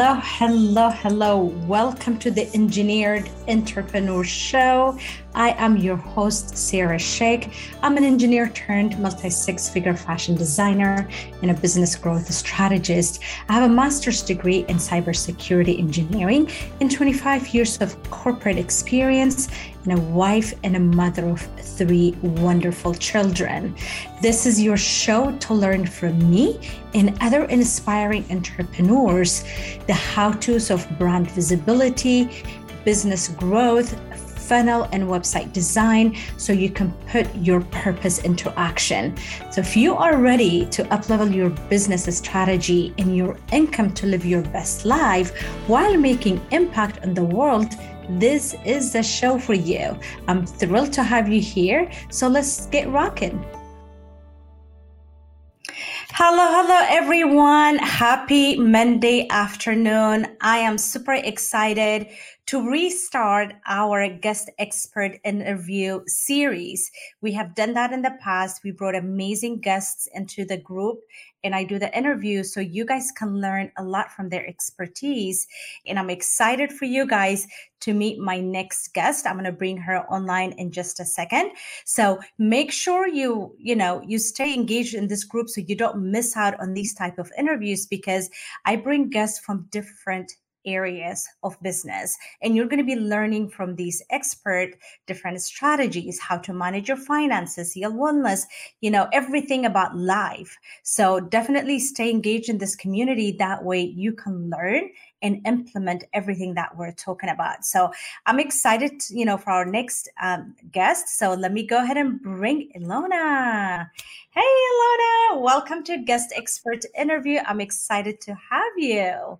Hello, hello, hello. Welcome to the Engineered Entrepreneur Show. I am your host, Sarah Sheikh. I'm an engineer turned multi six figure fashion designer and a business growth strategist. I have a master's degree in cybersecurity engineering and 25 years of corporate experience and a wife and a mother of three wonderful children. This is your show to learn from me and other inspiring entrepreneurs the how to's of brand visibility, business growth, funnel and website design so you can put your purpose into action. So if you are ready to uplevel your business strategy and your income to live your best life while making impact on the world, this is the show for you. I'm thrilled to have you here. So let's get rocking. Hello, hello, everyone. Happy Monday afternoon. I am super excited to restart our guest expert interview series. We have done that in the past. We brought amazing guests into the group and I do the interview so you guys can learn a lot from their expertise. And I'm excited for you guys to meet my next guest. I'm going to bring her online in just a second. So make sure you, you know, you stay engaged in this group so you don't miss out on these type of interviews because I bring guests from different areas of business. And you're going to be learning from these expert different strategies how to manage your finances your wellness you know everything about life. So definitely stay engaged in this community. That way you can learn and implement everything that we're talking about. So i'm excited you know for our next um, guest. So let me go ahead and bring ilona. Hey ilona! Welcome to guest expert interview. I'm excited to have you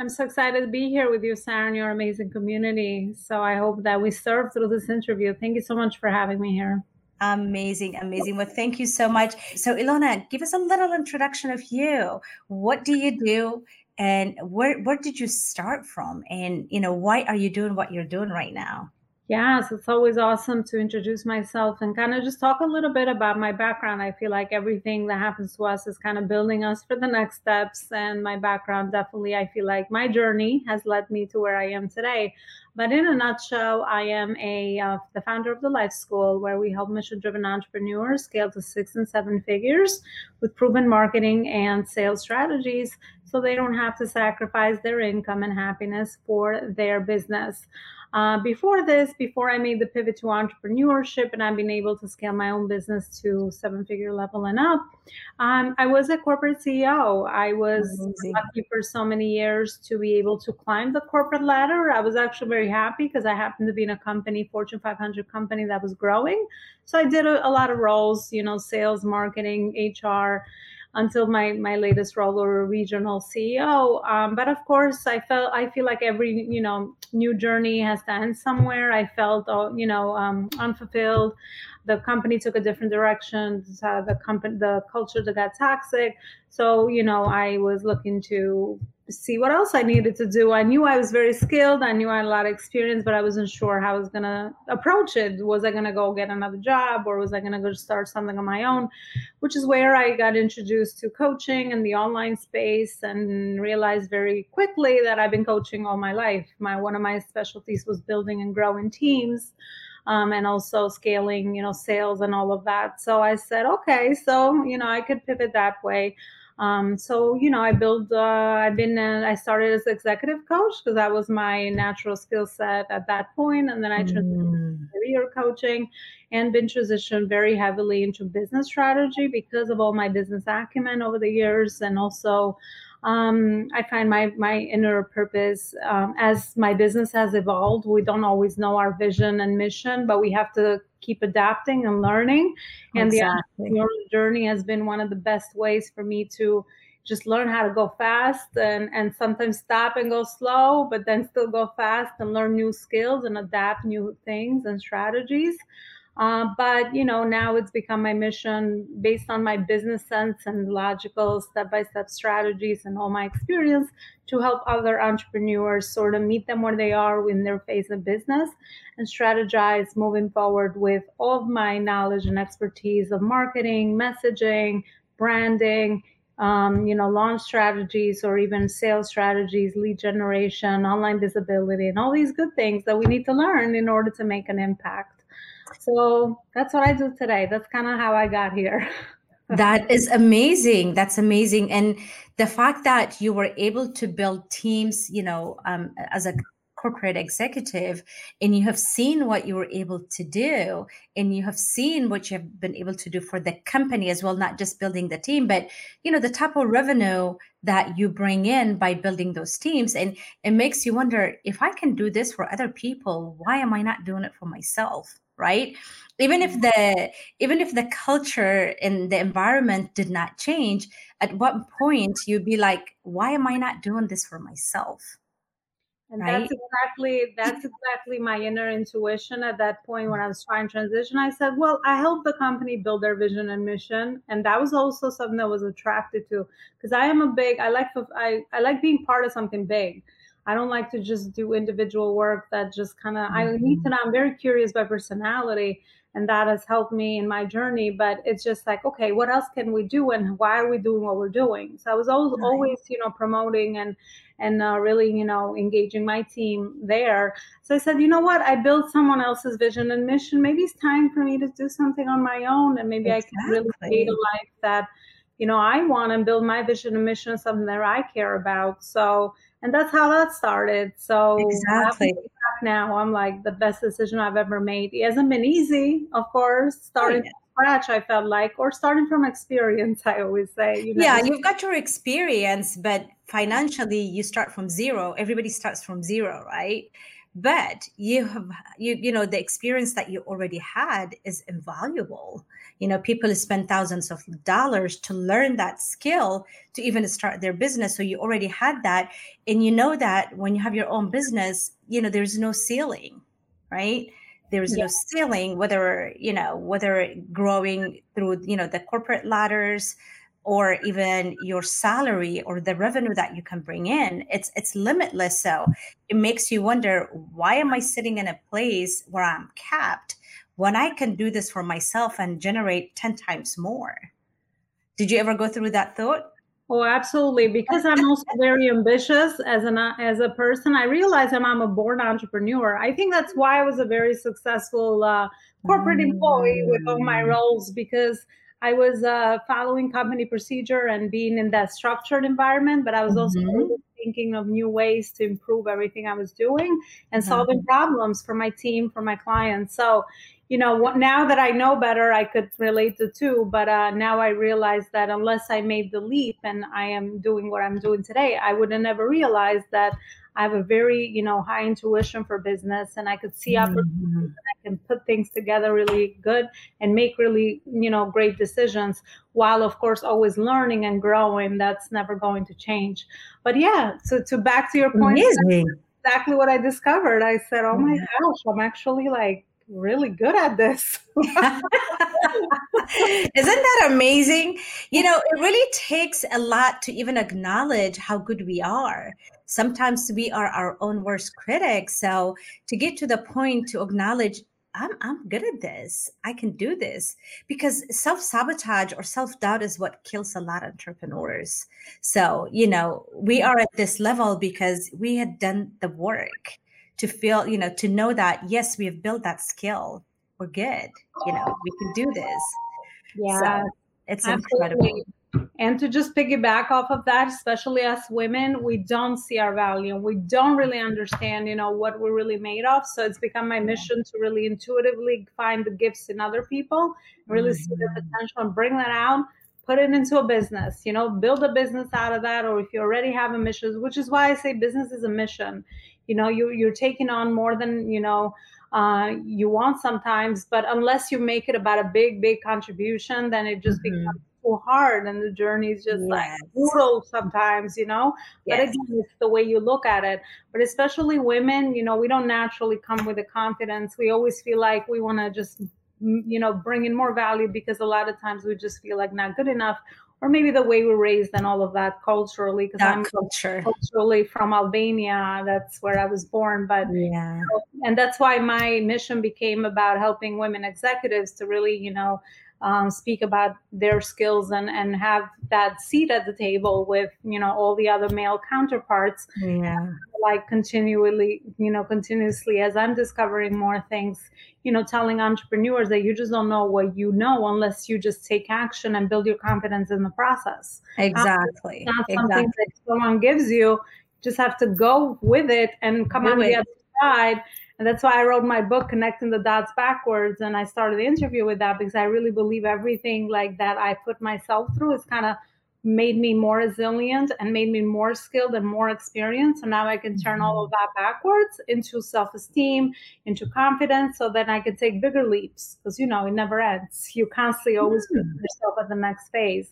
I'm so excited to be here with you, Sarah, and your amazing community. So I hope that we serve through this interview. Thank you so much for having me here. Amazing, amazing. Well, thank you so much. So, Ilona, give us a little introduction of you. What do you do, and where where did you start from? And you know, why are you doing what you're doing right now? Yes, it's always awesome to introduce myself and kind of just talk a little bit about my background. I feel like everything that happens to us is kind of building us for the next steps. And my background definitely, I feel like my journey has led me to where I am today. But in a nutshell, I am a uh, the founder of the Life School, where we help mission-driven entrepreneurs scale to six and seven figures with proven marketing and sales strategies, so they don't have to sacrifice their income and happiness for their business. Uh, before this, before I made the pivot to entrepreneurship and I've been able to scale my own business to seven figure level and up, um, I was a corporate CEO. I was Amazing. lucky for so many years to be able to climb the corporate ladder. I was actually very happy because I happened to be in a company, Fortune 500 company that was growing. So I did a, a lot of roles, you know, sales, marketing, HR until my my latest role or regional CEO. Um, but of course, I felt I feel like every you know new journey has to end somewhere. I felt uh, you know um, unfulfilled. The company took a different direction. Uh, the company, the culture that got toxic. So you know, I was looking to see what else I needed to do. I knew I was very skilled. I knew I had a lot of experience, but I wasn't sure how I was going to approach it. Was I going to go get another job or was I going to go start something on my own? Which is where I got introduced to coaching and the online space and realized very quickly that I've been coaching all my life. My one of my specialties was building and growing teams. Um, and also scaling, you know, sales and all of that. So I said, okay, so you know, I could pivot that way. Um, so you know, I build. Uh, I've been. Uh, I started as executive coach because that was my natural skill set at that point, and then I transitioned mm. career coaching, and been transitioned very heavily into business strategy because of all my business acumen over the years, and also um, I find my my inner purpose um, as my business has evolved. We don't always know our vision and mission, but we have to keep adapting and learning. And exactly. the journey has been one of the best ways for me to just learn how to go fast and, and sometimes stop and go slow, but then still go fast and learn new skills and adapt new things and strategies. Uh, but you know, now it's become my mission based on my business sense and logical step-by-step strategies and all my experience to help other entrepreneurs sort of meet them where they are in their phase of business and strategize moving forward with all of my knowledge and expertise of marketing, messaging, branding, um, you know, launch strategies or even sales strategies, lead generation, online visibility, and all these good things that we need to learn in order to make an impact. So that's what I do today. That's kind of how I got here. that is amazing. That's amazing. And the fact that you were able to build teams, you know, um, as a corporate executive and you have seen what you were able to do and you have seen what you have been able to do for the company as well not just building the team but you know the type of revenue that you bring in by building those teams and it makes you wonder if i can do this for other people why am i not doing it for myself right even if mm-hmm. the even if the culture and the environment did not change at what point you'd be like why am i not doing this for myself and right? that's exactly that's exactly my inner intuition at that point when mm-hmm. I was trying to transition. I said, well, I helped the company build their vision and mission, and that was also something that was attracted to because I am a big I like I I like being part of something big. I don't like to just do individual work that just kind of mm-hmm. I need to know. I'm very curious by personality, and that has helped me in my journey but it's just like okay what else can we do and why are we doing what we're doing so i was always, always you know promoting and and uh, really you know engaging my team there so i said you know what i built someone else's vision and mission maybe it's time for me to do something on my own and maybe exactly. i can really create a life that you know i want and build my vision and mission something that i care about so and that's how that started. So exactly. now. I'm like the best decision i've ever made. It hasn't been easy of course. Oh, starting oh, yeah. from scratch i felt like or starting from experience i always say you know? yeah you've got your experience but financially you start from zero. Everybody starts from zero right but you have you you know the experience that you already had is invaluable. You know people spend thousands of dollars to learn that skill to even start their business. So you already had that. And you know that when you have your own business you know there's no ceiling right? There's yeah. no ceiling whether you know whether growing through you know the corporate ladders or even your salary or the revenue that you can bring in it's it's limitless so it makes you wonder why am i sitting in a place where i'm capped when i can do this for myself and generate 10 times more did you ever go through that thought Oh, absolutely. Because I'm also very ambitious as an as a person. I realize I'm, I'm a born entrepreneur. I think that's why I was a very successful uh, corporate employee with all my mm. roles because I was uh, following company procedure and being in that structured environment, but I was also mm-hmm. thinking of new ways to improve everything I was doing and mm-hmm. solving problems for my team, for my clients. So, you know, what, now that I know better, I could relate the two. But uh, now I realize that unless I made the leap and I am doing what I'm doing today, I would have never realized that I have a very, you know, high intuition for business and I could see mm-hmm. opportunities and I can put things together really good and make really, you know, great decisions while of course always learning and growing. That's never going to change. But yeah, so to back to your point, exactly what I discovered. I said, Oh my gosh, I'm actually like really good at this. Isn't that amazing? You know, it really takes a lot to even acknowledge how good we are. Sometimes we are our own worst critics. So to get to the point to acknowledge, I'm, I'm good at this. I can do this because self sabotage or self doubt is what kills a lot of entrepreneurs. So, you know, we are at this level because we had done the work to feel, you know, to know that, yes, we have built that skill. We're good. You know, we can do this. Yeah. So it's absolutely. incredible. And to just piggyback off of that, especially as women, we don't see our value. We don't really understand, you know, what we're really made of. So it's become my mission to really intuitively find the gifts in other people, really mm-hmm. see the mm-hmm. potential and bring that out put it into a business you know build a business out of that or if you already have a mission which is why i say business is a mission you know you you're taking on more than you know uh, you want sometimes but unless you make it about a big big contribution then it just mm-hmm. becomes hard and the journey is just yes. like brutal sometimes you know yes. but again it's the way you look at it but especially women you know we don't naturally come with the confidence we always feel like we want to just mm, you know bring in more value because a lot of times we just feel like not good enough or maybe the way we're raised and all of that culturally because i'm culture. culturally from albania that's where i was born but yeah and that's why my mission became about helping women executives to really you know um, speak about their skills and and have that seat at the table with you know all the other male counterparts. Yeah. Like continually you know continuously as i'm discovering more things you know telling entrepreneurs that you just don't know what you know unless you just take action and build your confidence in the process. Exactly. not exactly. something that someone gives you. Just have to go with it and come out the other side and that's why I wrote my book, Connecting the Dots Backwards. And I started the interview with that because I really believe everything like that I put myself through is kind of made me more resilient and made me more skilled and more experienced. So now I can turn all of mm-hmm. that backwards into self esteem, into confidence, so that I can take bigger leaps because, you know, it never ends. You constantly always put mm. yourself at the next phase.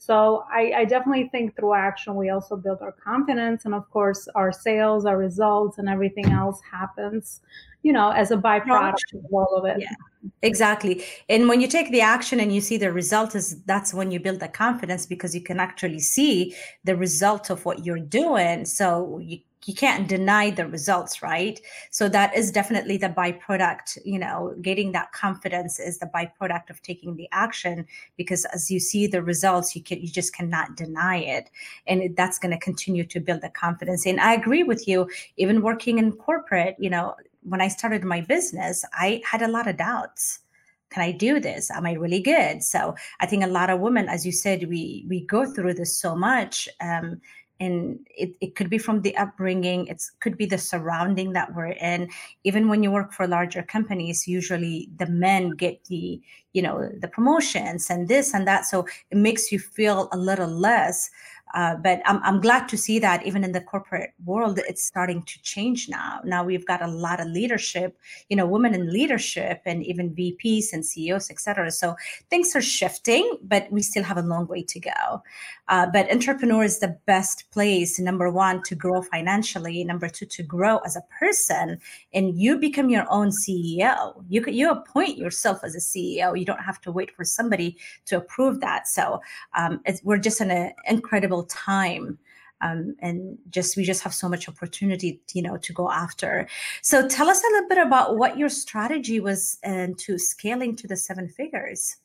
So I, I, definitely think through action, we also build our confidence. And of course, our sales, our results, and everything else happens, you know, as a byproduct of all of it. Yeah, exactly. And when you take the action and you see the result is that's when you build the confidence because you can actually see the result of what you're doing. So you you can't deny the results right so that is definitely the byproduct you know getting that confidence is the byproduct of taking the action because as you see the results you can you just cannot deny it and that's going to continue to build the confidence and i agree with you even working in corporate you know when i started my business i had a lot of doubts. Can i do this? Am i really good? So i think a lot of women as you said we we go through this so much um, and it, it could be from the upbringing it could be the surrounding that we're in. Even when you work for larger companies usually the men get the you know the promotions and this and that so it makes you feel a little less uh, but I'm, I'm glad to see that even in the corporate world, it's starting to change now. Now we've got a lot of leadership, you know, women in leadership and even VPs and CEOs, et cetera. So things are shifting, but we still have a long way to go. Uh, but entrepreneur is the best place, number one, to grow financially, number two, to grow as a person. And you become your own CEO. You, you appoint yourself as a CEO. You don't have to wait for somebody to approve that. So um, we're just in an incredible time um, and just we just have so much opportunity you know to go after. So tell us a little bit about what your strategy was and to scaling to the seven figures.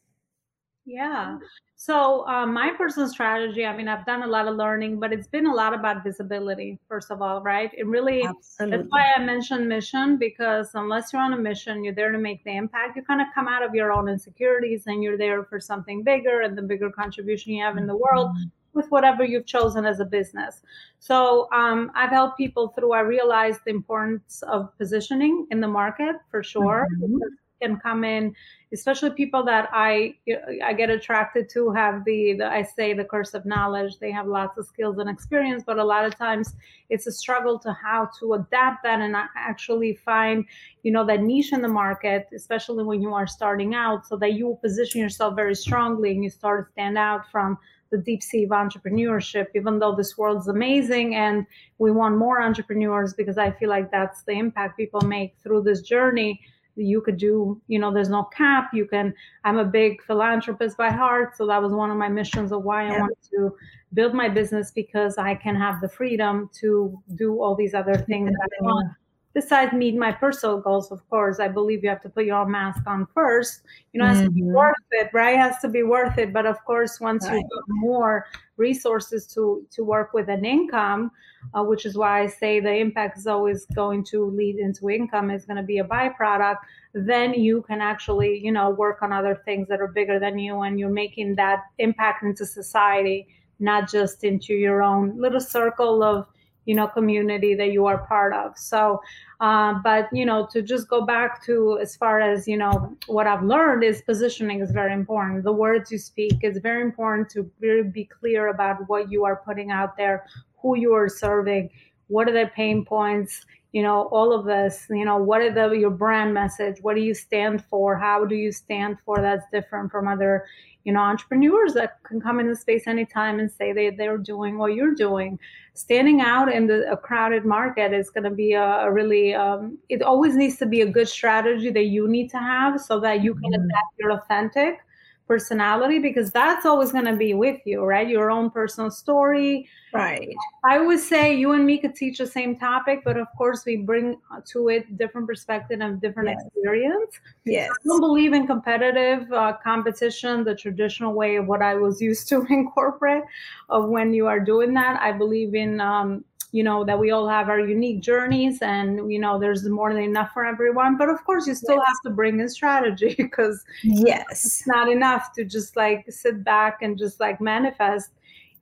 Yeah. So um, my personal strategy i mean i've done a lot of learning but it's been a lot about visibility first of all right? It really Absolutely. that's why i mentioned mission because unless you're on a mission you're there to make the impact. You kind of come out of your own insecurities and you're there for something bigger and the bigger contribution you have in the world. Mm-hmm with whatever you've chosen as a business. So um, I've helped people through. I realized the importance of positioning in the market for sure. Mm-hmm. Can come in, especially people that I I get attracted to have the, the I say the curse of knowledge. They have lots of skills and experience, but a lot of times it's a struggle to how to adapt that and actually find you know that niche in the market, especially when you are starting out, so that you will position yourself very strongly and you start to stand out from the deep sea of entrepreneurship, even though this world's amazing and we want more entrepreneurs because I feel like that's the impact people make through this journey. You could do, you know, there's no cap. You can, I'm a big philanthropist by heart. So that was one of my missions of why yeah. I wanted to build my business because I can have the freedom to do all these other things that I want besides meet my personal goals, of course, I believe you have to put your own mask on first. You know, it has mm-hmm. to be mm-hmm. worth it, right? It has to be worth it. But of course, once right. you have more resources to to work with an income, uh, which is why I say the impact is always going to lead into income, is going to be a byproduct. Then you can actually, you know, work on other things that are bigger than you, and you're making that impact into society, not just into your own little circle of you know community that you are part of. So uh, but you know to just go back to as far as you know what i've learned is positioning is very important. The words you speak is very important to really be clear about what you are putting out there who you are serving what are their pain points you know all of this you know what are the your brand message? What do you stand for? How do you stand for that's different from other you know entrepreneurs that can come in the space anytime and say they, they're doing what you're doing? Standing out in the a crowded market is going to be a, a really um, it always needs to be a good strategy that you need to have so that you can mm-hmm. adapt your authentic personality because that's always going to be with you, right? Your own personal story. Right. I would say you and me could teach the same topic, but of course we bring to it different perspective and different yes. experience. Yes. I don't believe in competitive uh, competition, the traditional way of what I was used to in corporate of when you are doing that. I believe in um, you know that we all have our unique journeys and you know there's more than enough for everyone. But of course you still yes. have to bring in strategy because yes. it's not enough to just like sit back and just like manifest.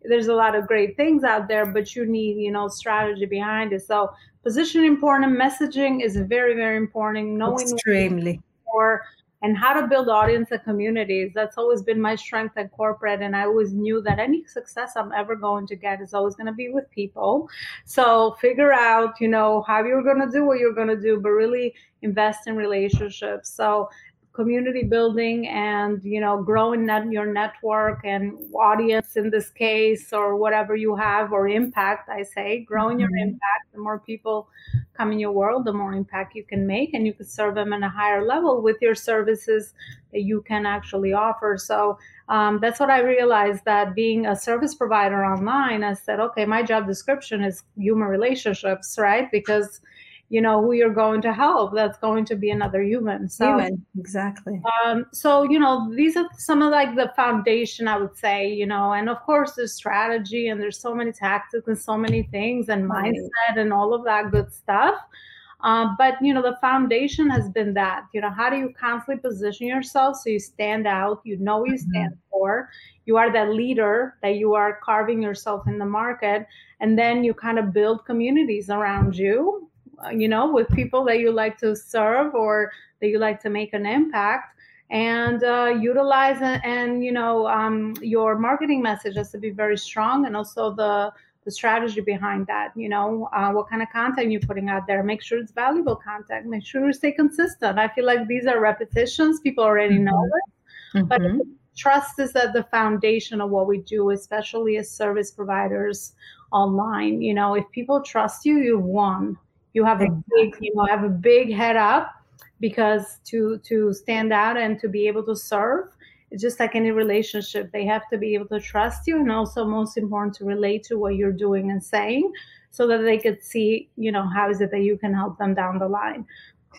There's a lot of great things out there but you need you know strategy behind it. So position important messaging is very very important. Knowing extremely. or and how to build audience and communities. That's always been my strength at corporate. And I always knew that any success I'm ever going to get is always going to be with people. So figure out, you know, how you're going to do what you're going to do, but really invest in relationships. So community building and you know growing net, your network and audience in this case or whatever you have or impact i say growing mm-hmm. your impact the more people come in your world the more impact you can make and you can serve them at a higher level with your services that you can actually offer. So um, that's what i realized that being a service provider online i said okay my job description is human relationships right? Because you know who you're going to help that's going to be another human so human exactly um, so you know these are some of like the foundation i would say you know and of course there's strategy and there's so many tactics and so many things and mindset and all of that good stuff um, but you know the foundation has been that you know how do you constantly position yourself so you stand out you know what you mm-hmm. stand mm-hmm. for you are that leader that you are carving yourself in the market and then you kind of build communities around you uh, you know, with people that you like to serve or that you like to make an impact and uh, utilize and, and, you know um, your marketing message has to be very strong and also the the strategy behind that you know uh, what kind of content you're putting out there. Make sure it's valuable content. Make sure you stay consistent. I feel like these are repetitions. People already know mm-hmm. it. But mm-hmm. trust is at the foundation of what we do especially as service providers online. You know if people trust you you've won you have a big you know have a big head up because to to stand out and to be able to serve it's just like any relationship they have to be able to trust you and also most important to relate to what you're doing and saying so that they could see you know how is it that you can help them down the line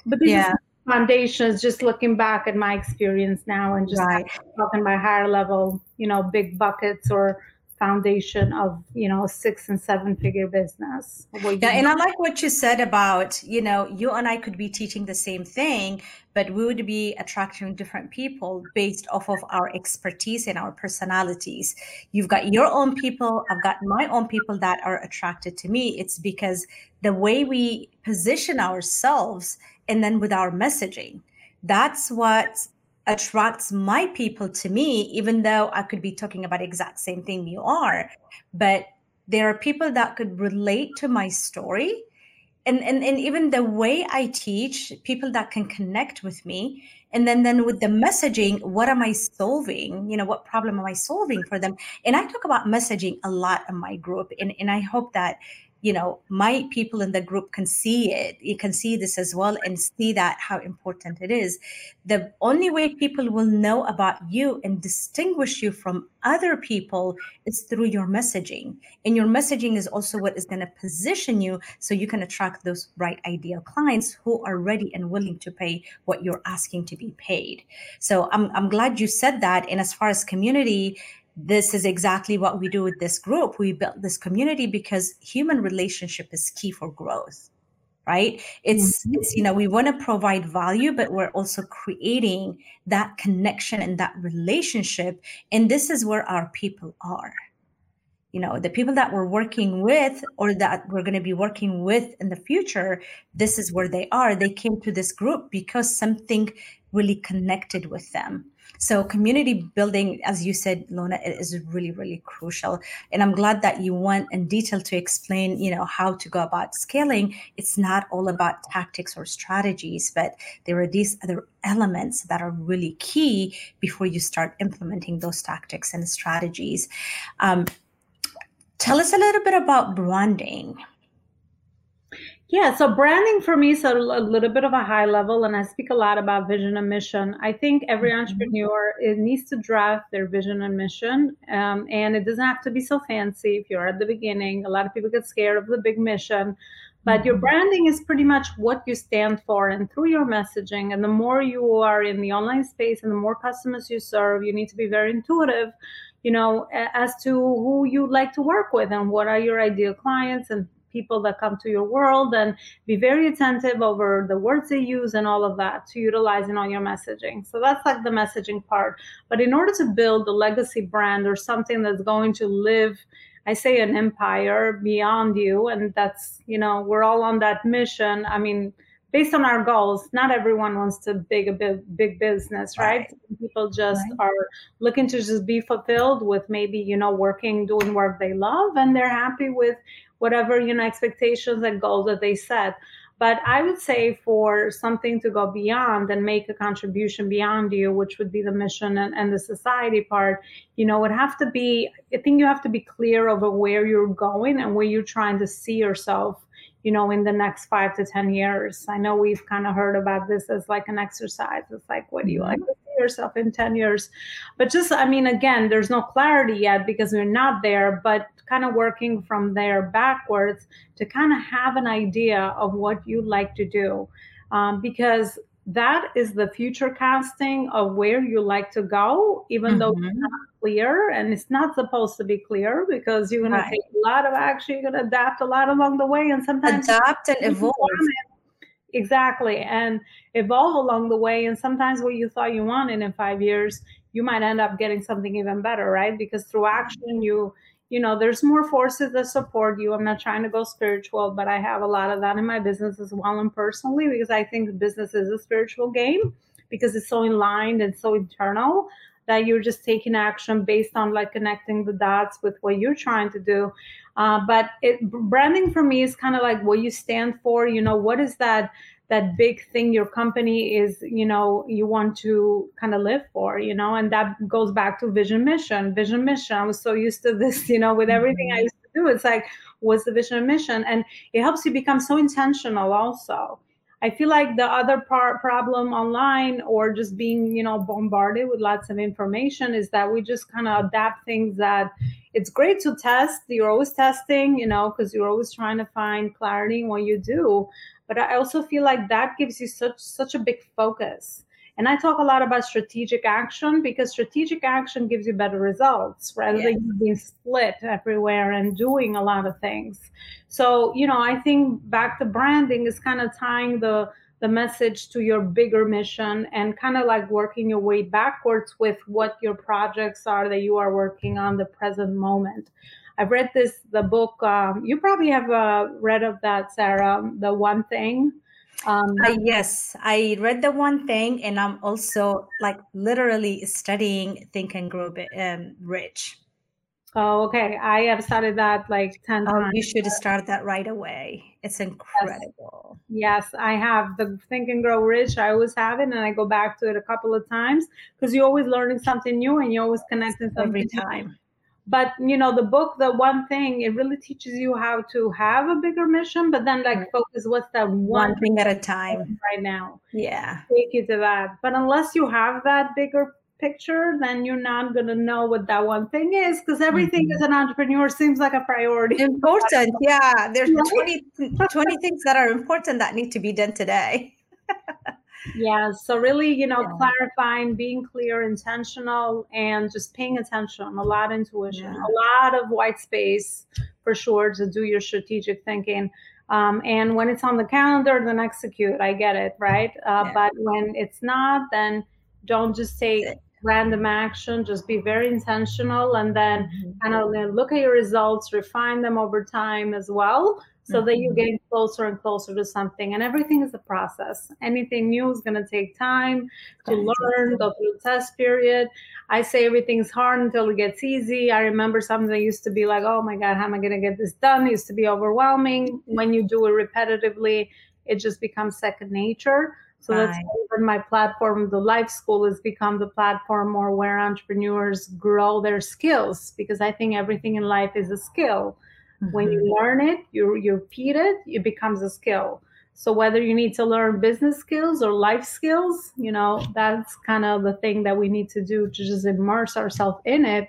but these yeah. foundations just looking back at my experience now and just right. talking about higher level you know big buckets or foundation of you know a six and seven figure business. Yeah and i like what you said about you know you and i could be teaching the same thing but we would be attracting different people based off of our expertise and our personalities. You've got your own people i've got my own people that are attracted to me. It's because the way we position ourselves and then with our messaging that's what attracts my people to me even though i could be talking about exact same thing you are. But there are people that could relate to my story. And, and and even the way i teach people that can connect with me. And then then with the messaging what am i solving? You know what problem am i solving for them? And i talk about messaging a lot in my group. And, and i hope that you know my people in the group can see it you can see this as well and see that how important it is. The only way people will know about you and distinguish you from other people is through your messaging. And your messaging is also what is going to position you so you can attract those right ideal clients who are ready and willing to pay what you're asking to be paid. So i'm, I'm glad you said that. And as far as community this is exactly what we do with this group. We built this community because human relationship is key for growth, right? It's, mm-hmm. it's you know, we want to provide value, but we're also creating that connection and that relationship. And this is where our people are. You know, the people that we're working with or that we're going to be working with in the future, this is where they are. They came to this group because something really connected with them so community building, as you said, Ilona, is really, really crucial. And I'm glad that you went in detail to explain, you know, how to go about scaling. It's not all about tactics or strategies, but there are these other elements that are really key before you start implementing those tactics and strategies. Um, tell us a little bit about branding. Yeah, so branding for me is a, a, little bit of a high level, and I speak a lot about vision and mission. I think every mm-hmm. entrepreneur it needs to draft their vision and mission, um, and it doesn't have to be so fancy. If you're at the beginning, a lot of people get scared of the big mission, but mm-hmm. your branding is pretty much what you stand for, and through your messaging, and the more you are in the online space, and the more customers you serve, you need to be very intuitive you know as to who you'd like to work with and what are your ideal clients and people that come to your world and be very attentive over the words they use and all of that to utilize in all your messaging. So that's like the messaging part. But in order to build a legacy brand or something that's going to live I say an empire beyond you, and that's you know we're all on that mission. I mean, based on our goals, not everyone wants to big a big, big business, right? right. People just right. are looking to just be fulfilled with maybe you know working, doing work they love, and they're happy with whatever you know expectations and goals that they set but i would say for something to go beyond and make a contribution beyond you which would be the mission and, and the society part you know would have to be i think you have to be clear over where you're going and where you're trying to see yourself you know in the next five to ten years i know we've kind of heard about this as like an exercise it's like what do you like to see yourself in 10 years but just i mean again there's no clarity yet because we're not there but kind of working from there backwards to kind of have an idea of what you'd like to do um, because that is the future casting of where you like to go, even mm-hmm. though mm-hmm. not clear and it's not supposed to be clear because you're going right. to take a lot of action, you're going to adapt a lot along the way, and sometimes adapt and evolve. Exactly, and evolve along the way. And sometimes what you thought you wanted in five years, you might end up getting something even better, right? Because through mm-hmm. action, you you know there's more forces that support you i'm not trying to go spiritual but i have a lot of that in my business as well and personally because i think business is a spiritual game because it's so in line and so internal that you're just taking action based on like connecting the dots with what you're trying to do. Uh, but it branding for me is kind of like what you stand for you know what is that that big thing your company is you know you want to kind of live for you know? And that goes back to vision mission vision mission. I was so used to this you know with everything i mm-hmm. used to do it's like what's the vision and mission? And it helps you become so intentional also i feel like the other part problem online or just being you know bombarded with lots of information is that we just kind of adapt things that it's great to test. You're always testing you know because you're always trying to find clarity in what you do. But i also feel like that gives you such such a big focus and i talk a lot about strategic action because strategic action gives you better results rather yes. than being split everywhere and doing a lot of things so you know i think back to branding is kind of tying the the message to your bigger mission and kind of like working your way backwards with what your projects are that you are working on the present moment I've read this the book. Um, you probably have uh, read of that, Sarah. The one thing. Um, uh, yes, I read the one thing, and I'm also like literally studying Think and Grow um, Rich. Oh, okay. I have started that like 10 oh, times. You should start that right away. It's incredible. Yes. yes, I have the Think and Grow Rich. I always have it and I go back to it a couple of times because you're always learning something new and you're always connecting something every time. New but you know the book the one thing it really teaches you how to have a bigger mission but then like focus what's that one, one thing at a time. right now. Yeah. Take you to that. But unless you have that bigger picture then you're not going to know what that one thing is because everything mm-hmm. as an entrepreneur seems like a priority. Important. Yeah. There's 20, 20 things that are important that need to be done today yeah so really you know yeah. clarifying being clear intentional and just paying attention a lot of intuition yeah. a lot of white space for sure to do your strategic thinking um, and when it's on the calendar then execute i get it right uh, yeah. but when it's not then don't just take random action just be very intentional and then mm-hmm. kind of look at your results refine them over time as well so mm-hmm. that you mm-hmm. get closer and closer to something and everything is a process. Anything new is going to take time to learn go through the test period. I say everything's hard until it gets easy. I remember something that used to be like oh my god how am i going to get this done? It used to be overwhelming. When you do it repetitively it just becomes second nature. So right. that's my platform the life school has become the platform more where entrepreneurs grow their skills because i think everything in life is a skill Mm-hmm. When you mm-hmm. learn it, you, you repeat it, it becomes a skill. So whether you need to learn business skills or life skills, you know, that's kind of the thing that we need to do to just immerse ourselves in it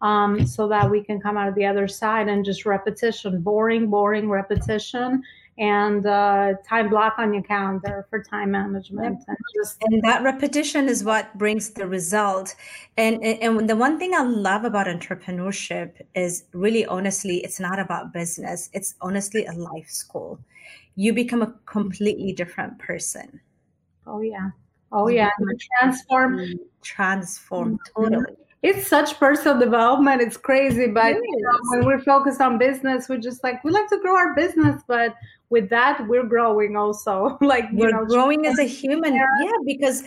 um, so that we can come out of the other side and just repetition, boring, boring repetition and uh, time block on your calendar for time management and just and that repetition is what brings the result. And and the one thing i love about entrepreneurship is really honestly it's not about business. It's honestly a life school. You become a completely different person. Oh yeah. Oh yeah. Transform. transform. Mm-hmm. totally. It's such personal development. It's crazy but you know, when we're focused on business we're just like we like to grow our business but with that we're growing also like we're know, growing as a human. yeah because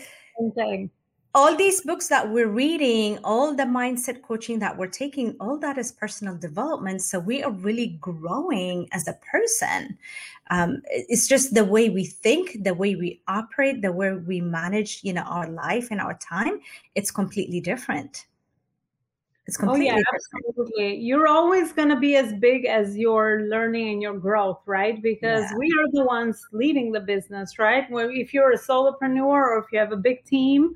all these books that we're reading all the mindset coaching that we're taking all that is personal development. So we are really growing as a person. Um, it's just the way we think the way we operate the way we manage you know our life and our time it's completely different it's completely oh, yeah, absolutely. You're always going to be as big as your learning and your growth, right? Because yeah. we are the ones leading the business, right? Well, if you're a solopreneur or if you have a big team,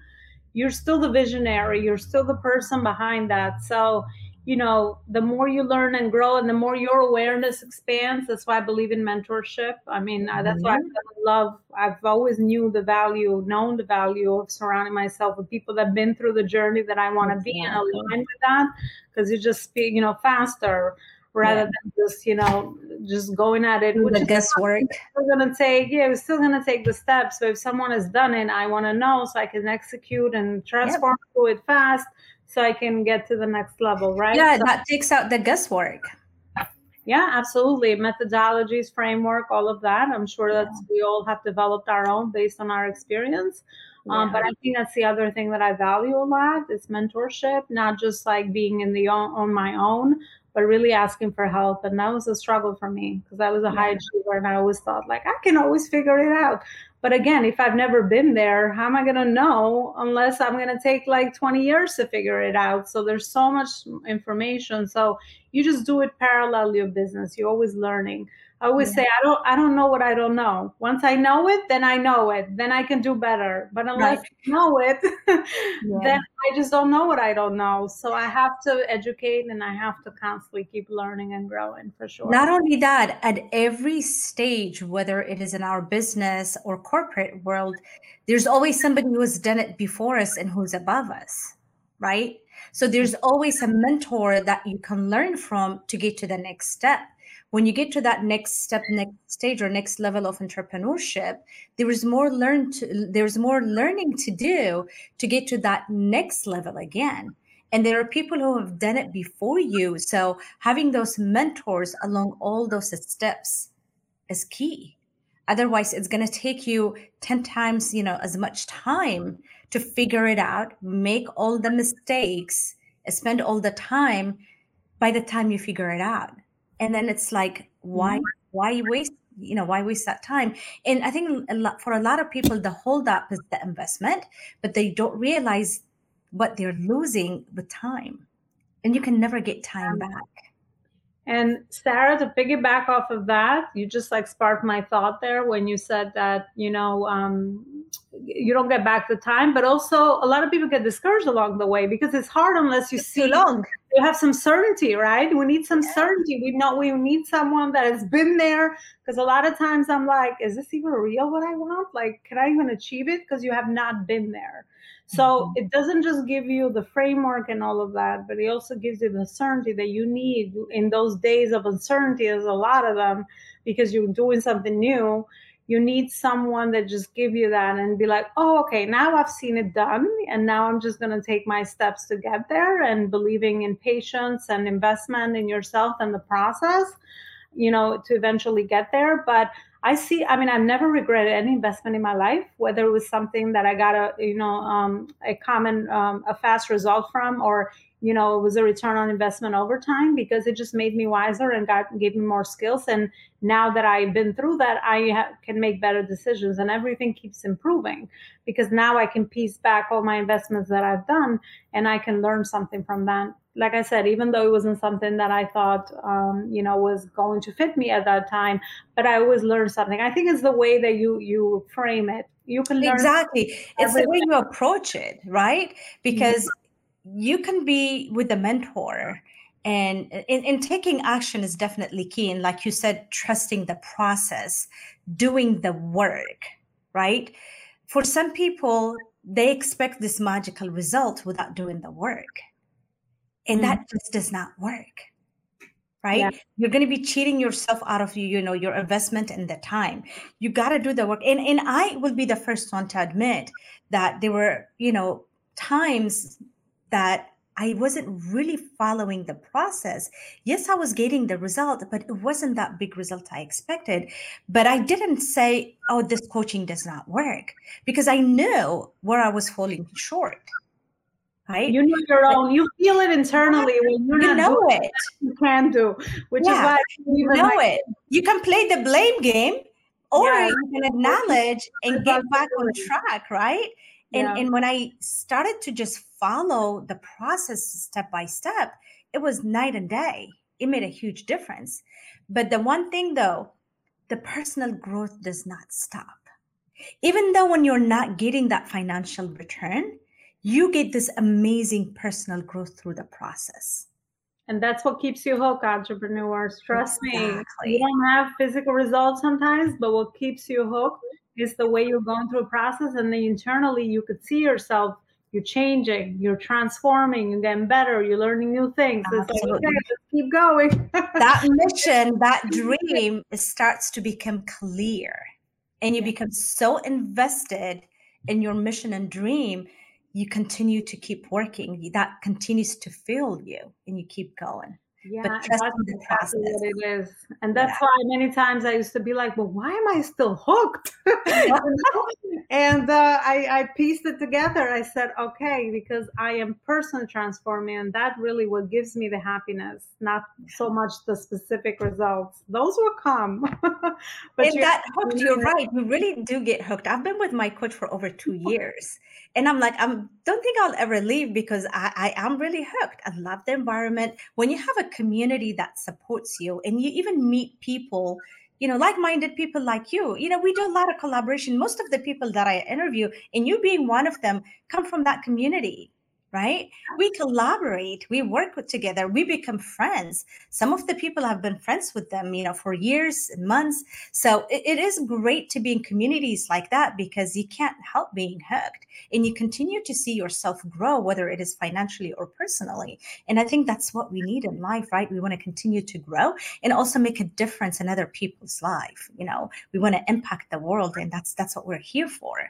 you're still the visionary. You're still the person behind that. So you know, the more you learn and grow and the more your awareness expands. That's why I believe in mentorship. I mean, mm-hmm. that's why I mm-hmm. love, I've always knew the value, known the value of surrounding myself with people that have been through the journey that I want to be and align with that because you just speak, you know, faster rather yeah. than just, you know, just going at it. Which the guesswork. We're gonna take, yeah, we're still gonna take the steps. So if someone has done it, I want to know so I can execute and transform yep. through it fast so I can get to the next level, right? Yeah, so, that takes out the guesswork. Yeah, absolutely. Methodologies, framework, all of that. I'm sure that we all have developed our own based on our experience. Um, yeah. Um, but I think that's the other thing that I value a lot is mentorship, not just like being in the on, on my own, but really asking for help. And that was a struggle for me because I was a yeah. high achiever and I always thought like I can always figure it out. But again, if I've never been there, how am I going to know unless I'm going to take like 20 years to figure it out? So there's so much information. So you just do it parallel your business. You're always learning. I always yeah. say I don't I don't know what I don't know. Once I know it, then I know it. Then I can do better. But unless right. I know it, yeah. then I just don't know what I don't know. So I have to educate and I have to constantly keep learning and growing for sure. Not only that, at every stage, whether it is in our business or corporate world, there's always somebody who has done it before us and who's above us, right? So there's mm-hmm. always a mentor that you can learn from to get to the next step when you get to that next step next stage or next level of entrepreneurship there is more learn to, there's more learning to do to get to that next level again. And there are people who have done it before you. So having those mentors along all those steps is key. Otherwise it's going to take you 10 times you know as much time to figure it out make all the mistakes spend all the time by the time you figure it out and then it's like why mm-hmm. why waste you know why waste that time and i think a lot, for a lot of people the holdup is the investment but they don't realize what they're losing with time and you can never get time back and Sarah, to piggyback off of that, you just like sparked my thought there when you said that, you know, um, you don't get back the time, but also a lot of people get discouraged along the way because it's hard unless you it's see long. You have some certainty, right? We need some yeah. certainty. We know we need someone that has been there because a lot of times I'm like, is this even real what I want? Like, can I even achieve it? Because you have not been there. So mm-hmm. it doesn't just give you the framework and all of that, but it also gives you the certainty that you need in those days of uncertainty. There's a lot of them because you're doing something new. You need someone that just give you that and be like, oh, okay, now I've seen it done, and now I'm just going to take my steps to get there and believing in patience and investment in yourself and the process, you know, to eventually get there. But I see, I mean, I've never regretted any investment in my life, whether it was something that I got a, you know, um, a common, um, a fast result from, or you know it was a return on investment over time because it just made me wiser and got gave me more skills. And now that i've been through that i ha- can make better decisions and everything keeps improving because now i can piece back all my investments that i've done and i can learn something from that. Like i said even though it wasn't something that i thought um, you know was going to fit me at that time but i always learn something. I think it's the way that you you frame it. You can learn exactly. It's the way you approach it right? Because you can be with a mentor and in, in, taking action is definitely key and like you said trusting the process doing the work right for some people they expect this magical result without doing the work and mm. that just does not work right yeah. you're going to be cheating yourself out of you you know your investment and the time you got to do the work and and i will be the first one to admit that there were you know times that I wasn't really following the process. Yes, I was getting the result, but it wasn't that big result I expected. But I didn't say, oh, this coaching does not work because I knew where I was falling short. Right? You know your own, you feel it internally when you're you know it. You can do, which yeah, is why you know like- it. You can play the blame game or yeah. you can acknowledge and get back on track, right? And, yeah. and when I started to just follow the process step by step, it was night and day. It made a huge difference. But the one thing though, the personal growth does not stop. Even though when you're not getting that financial return, you get this amazing personal growth through the process. And that's what keeps you hooked, entrepreneurs. Trust exactly. me. You don't have physical results sometimes, but what keeps you hooked is the way you're going through a process and then internally you could see yourself you're changing you're transforming you're getting better you're learning new things. It's like okay let's keep going. That mission that dream starts to become clear and you become so invested in your mission and dream you continue to keep working. That continues to fill you and you keep going yeah, but that's exactly what it is. And that's yeah. why many times I used to be like, well, why am I still hooked? and uh, I, I pieced it together. I said, okay, because I am person transforming, and that really what gives me the happiness, not so much the specific results. Those will come. but and that hooked, you're right. You really do get hooked. I've been with my coach for over two years and i'm like i don't think i'll ever leave because I, I am really hooked i love the environment when you have a community that supports you and you even meet people you know like-minded people like you. You know we do a lot of collaboration. Most of the people that i interview and you being one of them come from that community right? We collaborate, we work with together, we become friends. Some of the people have been friends with them, you know, for years and months. So it, it is great to be in communities like that because you can't help being hooked and you continue to see yourself grow, whether it is financially or personally. And I think that's what we need in life, right? We want to continue to grow and also make a difference in other people's life. You know, we want to impact the world, and that's that's what we're here for.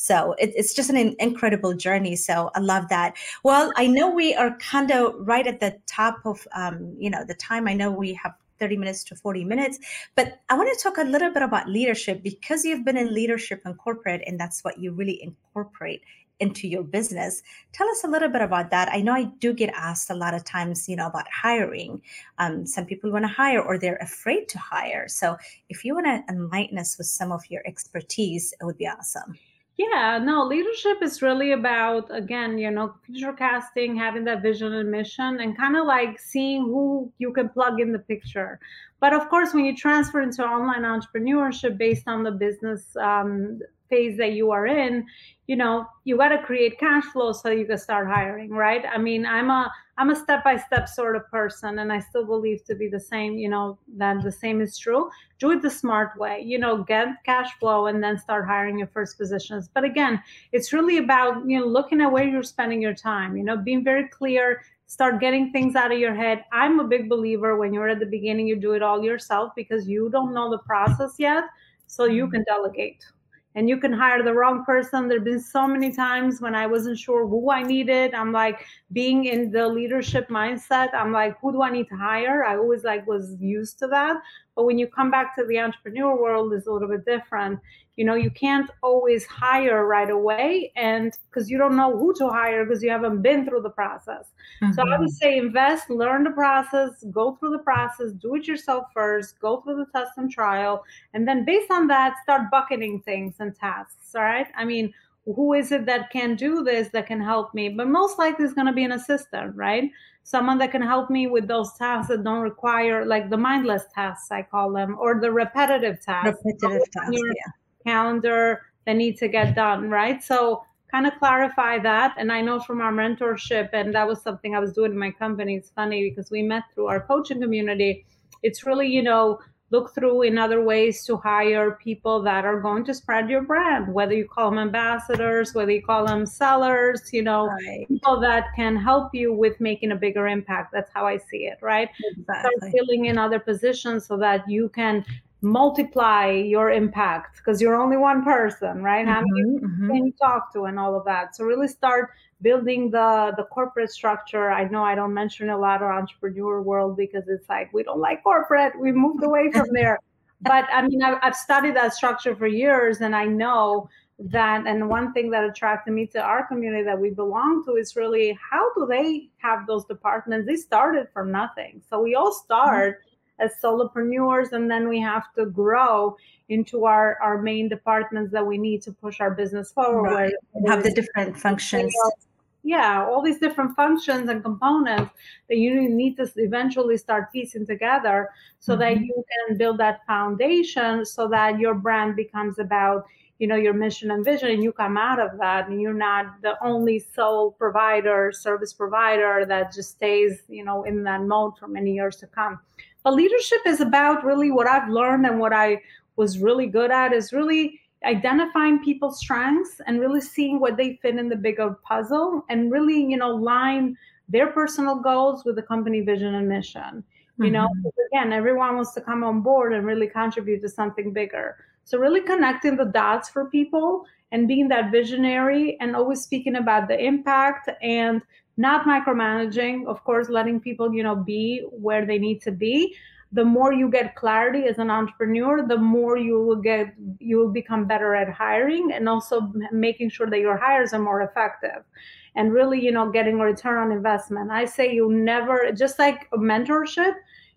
So it, it's just an incredible journey. So I love that. Well, I know we are kind of right at the top of, um, you know, the time. I know we have 30 minutes to 40 minutes. But I want to talk a little bit about leadership because you've been in leadership and corporate, and that's what you really incorporate into your business. Tell us a little bit about that. I know I do get asked a lot of times, you know, about hiring. Um, some people want to hire or they're afraid to hire. So if you want to enlighten us with some of your expertise, it would be awesome. Yeah, no, leadership is really about, again, you know, future casting, having that vision and mission, and kind of like seeing who you can plug in the picture. But of course, when you transfer into online entrepreneurship based on the business um, phase that you are in, you know, you got to create cash flow so you can start hiring, right? I mean, I'm a I'm a step by step sort of person, and I still believe to be the same. You know, that the same is true. Do it the smart way. You know, get cash flow and then start hiring your first positions. But again, it's really about you know looking at where you're spending your time. You know, being very clear. Start getting things out of your head. I'm a big believer when you're at the beginning, you do it all yourself because you don't know the process yet, so you mm-hmm. can delegate and you can hire the wrong person. There have been so many times when I wasn't sure who I needed. I'm like being in the leadership mindset. I'm like, who do I need to hire? I always like was used to that. But when you come back to the entrepreneur world is a little bit different you know you can't always hire right away and because you don't know who to hire because you haven't been through the process mm-hmm. so i would mm-hmm. say invest learn the process go through the process do it yourself first go through the test and trial and then based on that start bucketing things and tasks all right i mean who is it that can do this that can help me but most likely it's going to be an assistant right someone that can help me with those tasks that don't require like the mindless tasks i call them or the repetitive tasks repetitive tasks yeah calendar that need to get done, right? So kind of clarify that. And I know from our mentorship, and that was something I was doing in my company. It's funny because we met through our coaching community. It's really, you know, look through in other ways to hire people that are going to spread your brand, whether you call them ambassadors, whether you call them sellers, you know, right. people that can help you with making a bigger impact. That's how I see it, right? Exactly. Start filling in other positions so that you can multiply your impact because you're only one person right mm-hmm, how many mm-hmm. can you talk to and all of that so really start building the the corporate structure. I know i don't mention a lot of entrepreneur world because it's like we don't like corporate. We moved away from there. But i mean I've, I've studied that structure for years and i know that and one thing that attracted me to our community that we belong to is really how do they have those departments? They started from nothing. So we all start mm-hmm as solopreneurs and then we have to grow into our our main departments that we need to push our business forward. Right. have the different functions yeah all these different functions and components that you need to eventually start piecing together so mm-hmm. that you can build that foundation so that your brand becomes about you know your mission and vision and you come out of that and you're not the only sole provider service provider that just stays you know in that mode for many years to come but leadership is about really what I've learned and what I was really good at is really identifying people's strengths and really seeing what they fit in the bigger puzzle and really, you know, line their personal goals with the company vision and mission. You mm-hmm. know, again, everyone wants to come on board and really contribute to something bigger. So really connecting the dots for people and being that visionary and always speaking about the impact and not micromanaging of course letting people you know be where they need to be the more you get clarity as an entrepreneur the more you will get you will become better at hiring and also making sure that your hires are more effective and really you know getting a return on investment. I say you never just like a mentorship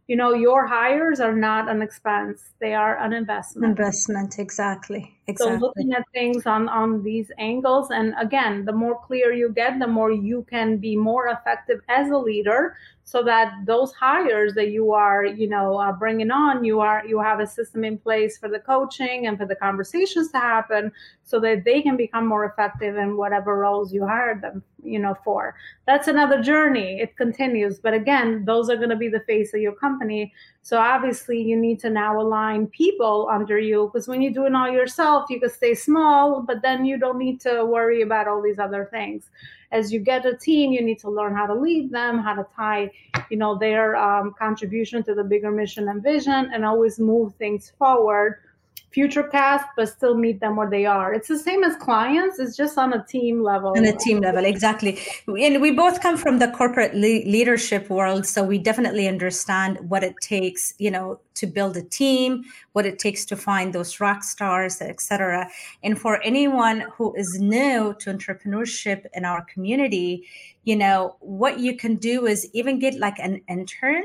you know your hires are not an expense. They are an investment. Investment exactly exactly. so looking at things on on these angles and again the more clear you get the more you can be more effective as a leader so that those hires that you are you know uh, bringing on you are you have a system in place for the coaching and for the conversations to happen so that they can become more effective in whatever roles you hired them you know for. That's another journey. It continues. But again those are going to be the face of your company so obviously you need to now align people under you because when you're doing all yourself you can stay small but then you don't need to worry about all these other things. As you get a team, you need to learn how to lead them, how to tie, you know, their um, contribution to the bigger mission and vision, and always move things forward future cast but still meet them where they are. It's the same as clients it's just on a team level. On a team level exactly. And we both come from the corporate le- leadership world so we definitely understand what it takes you know to build a team what it takes to find those rock stars etc and for anyone who is new to entrepreneurship in our community you know what you can do is even get like an intern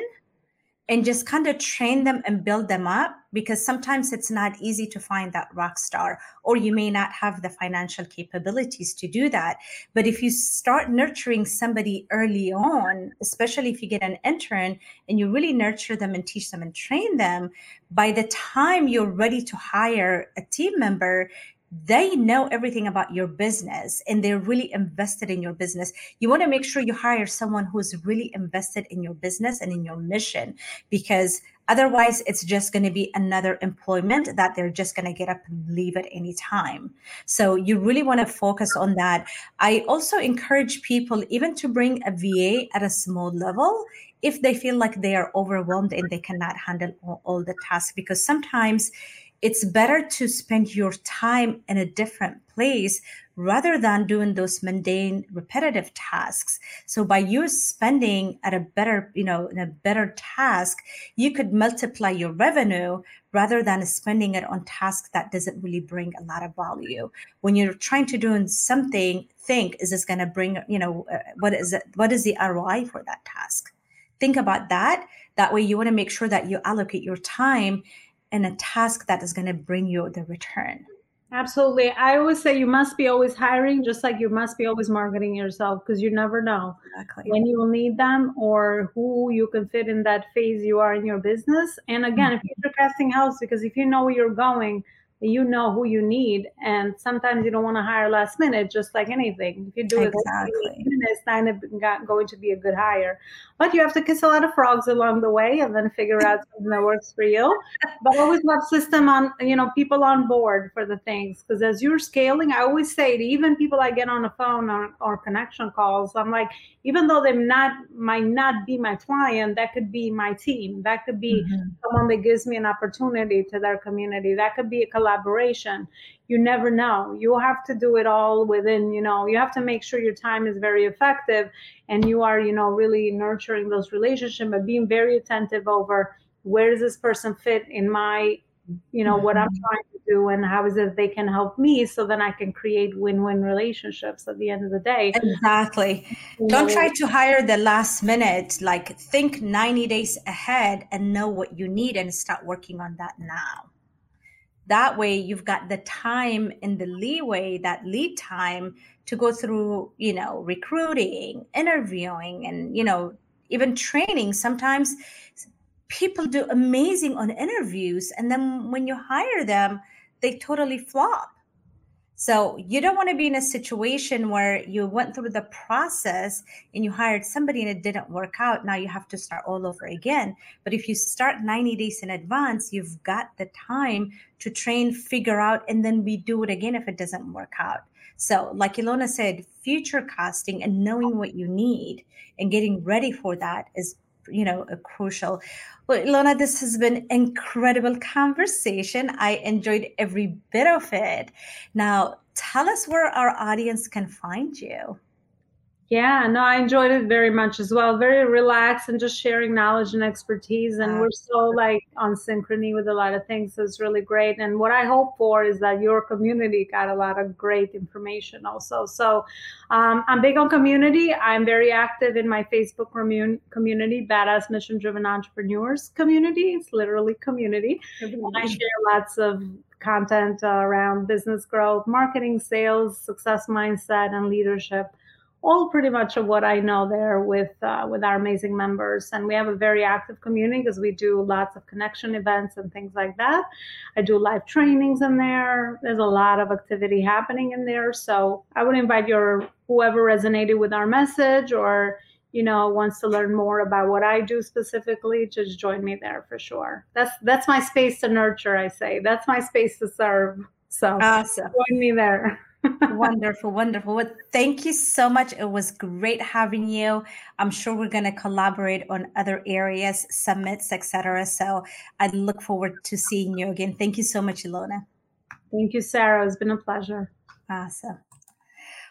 and just kind of train them and build them up because sometimes it's not easy to find that rock star or you may not have the financial capabilities to do that. But if you start nurturing somebody early on especially if you get an intern and you really nurture them and teach them and train them by the time you're ready to hire a team member they know everything about your business and they're really invested in your business. You want to make sure you hire someone who's really invested in your business and in your mission because otherwise it's just going to be another employment that they're just going to get up and leave at any time. So you really want to focus on that. I also encourage people even to bring a VA at a small level if they feel like they are overwhelmed and they cannot handle all, all the tasks because sometimes it's better to spend your time in a different place rather than doing those mundane repetitive tasks. So by you spending at a better you know in a better task you could multiply your revenue rather than spending it on tasks that doesn't really bring a lot of value. When you're trying to do something think is this going to bring you know uh, what is it what is the roi for that task? Think about that. That way you want to make sure that you allocate your time in a task that is going to bring you the return Absolutely. I always say you must be always hiring, just like you must be always marketing yourself because you never know exactly. when you will need them or who you can fit in that phase you are in your business. And again, mm-hmm. if you're casting helps, because if you know where you're going, you know who you need and sometimes you don't want to hire last minute just like anything if you do exactly. it it's not going to be a good hire but you have to kiss a lot of frogs along the way and then figure out something that works for you. But always have system on you know people on board for the things because as you're scaling i always say to even people i get on the phone or, or connection calls i'm like even though they not might not be my client that could be my team. That could be mm-hmm. someone that gives me an opportunity to their community. That could be a collaboration you never know. You have to do it all within you know you have to make sure your time is very effective and you are you know really nurturing those relationships but being very attentive over where does this person fit in my you know what i'm mm-hmm. trying to do and how is it they can help me so then i can create win-win relationships at the end of the day. Exactly. Don't try to hire the last minute. Like think 90 days ahead and know what you need and start working on that now that way you've got the time and the leeway that lead time to go through you know recruiting interviewing and you know even training. Sometimes people do amazing on interviews and then when you hire them they totally flop so you don't want to be in a situation where you went through the process and you hired somebody and it didn't work out. Now you have to start all over again. But if you start 90 days in advance, you've got the time to train, figure out, and then we do it again if it doesn't work out. So, like Ilona said, future casting and knowing what you need and getting ready for that is you know a crucial. Well ilona this has been incredible conversation. I enjoyed every bit of it. Now tell us where our audience can find you yeah, no, I enjoyed it very much as well. Very relaxed and just sharing knowledge and expertise. And we're so like on synchrony with a lot of things. So it's really great. And what I hope for is that your community got a lot of great information also. So um, I'm big on community. I'm very active in my Facebook community, Badass Mission Driven Entrepreneurs community. It's literally community. I share lots of content uh, around business growth, marketing, sales, success mindset, and leadership all pretty much of what I know there with uh, with our amazing members. And we have a very active community because we do lots of connection events and things like that. I do live trainings in there. There's a lot of activity happening in there. So I would invite your whoever resonated with our message or you know wants to learn more about what I do specifically, just join me there for sure. That's that's my space to nurture. I say that's my space to serve. So awesome. join me there wonderful, wonderful. Well, thank you so much. It was great having you. I'm sure we're going to collaborate on other areas, summits, etc. So I look forward to seeing you again. Thank you so much, Ilona. Thank you, Sarah. It's been a pleasure. Awesome.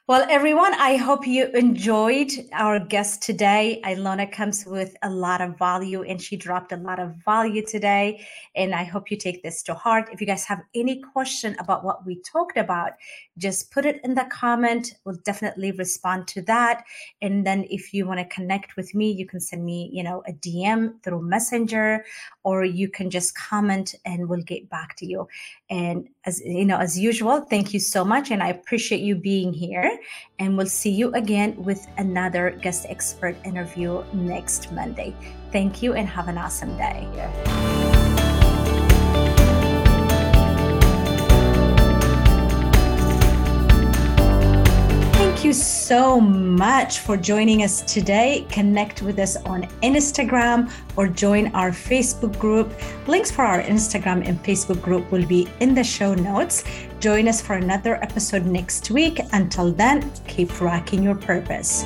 Well, everyone, I hope you enjoyed our guest today. Ilona comes with a lot of value and she dropped a lot of value today. And I hope you take this to heart. If you guys have any question about what we talked about, just put it in the comment. We'll definitely respond to that. And then if you want to connect with me, you can send me, you know, a DM through Messenger or you can just comment and we'll get back to you. And as you know, as usual, thank you so much. And I appreciate you being here. And we'll see you again with another guest expert interview next Monday. Thank you and have an awesome day. Thank you so much for joining us today. Connect with us on Instagram or join our Facebook group. Links for our Instagram and Facebook group will be in the show notes. Join us for another episode next week. Until then, keep rocking your purpose.